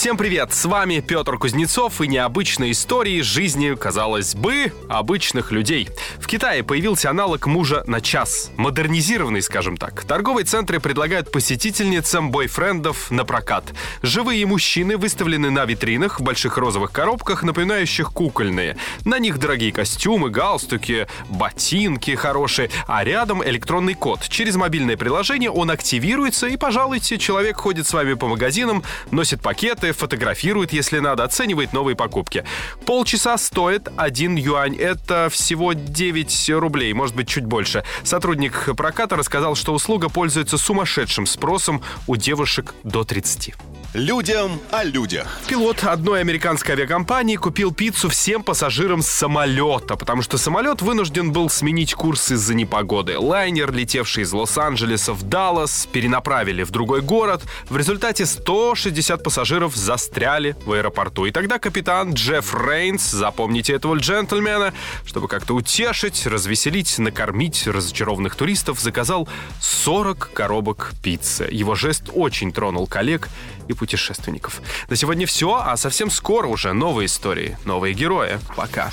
Всем привет! С вами Петр Кузнецов и необычные истории жизни, казалось бы, обычных людей. В Китае появился аналог мужа на час. Модернизированный, скажем так. Торговые центры предлагают посетительницам бойфрендов на прокат. Живые мужчины выставлены на витринах в больших розовых коробках, напоминающих кукольные. На них дорогие костюмы, галстуки, ботинки хорошие, а рядом электронный код. Через мобильное приложение он активируется и, пожалуйте, человек ходит с вами по магазинам, носит пакеты, фотографирует, если надо, оценивает новые покупки. Полчаса стоит 1 юань. Это всего 9 рублей, может быть, чуть больше. Сотрудник проката рассказал, что услуга пользуется сумасшедшим спросом у девушек до 30. Людям о людях. Пилот одной американской авиакомпании купил пиццу всем пассажирам самолета, потому что самолет вынужден был сменить курс из-за непогоды. Лайнер, летевший из Лос-Анджелеса в Даллас, перенаправили в другой город. В результате 160 пассажиров застряли в аэропорту. И тогда капитан Джефф Рейнс, запомните этого джентльмена, чтобы как-то утешить, развеселить, накормить разочарованных туристов, заказал 40 коробок пиццы. Его жест очень тронул коллег и путешественников. На сегодня все, а совсем скоро уже новые истории, новые герои. Пока.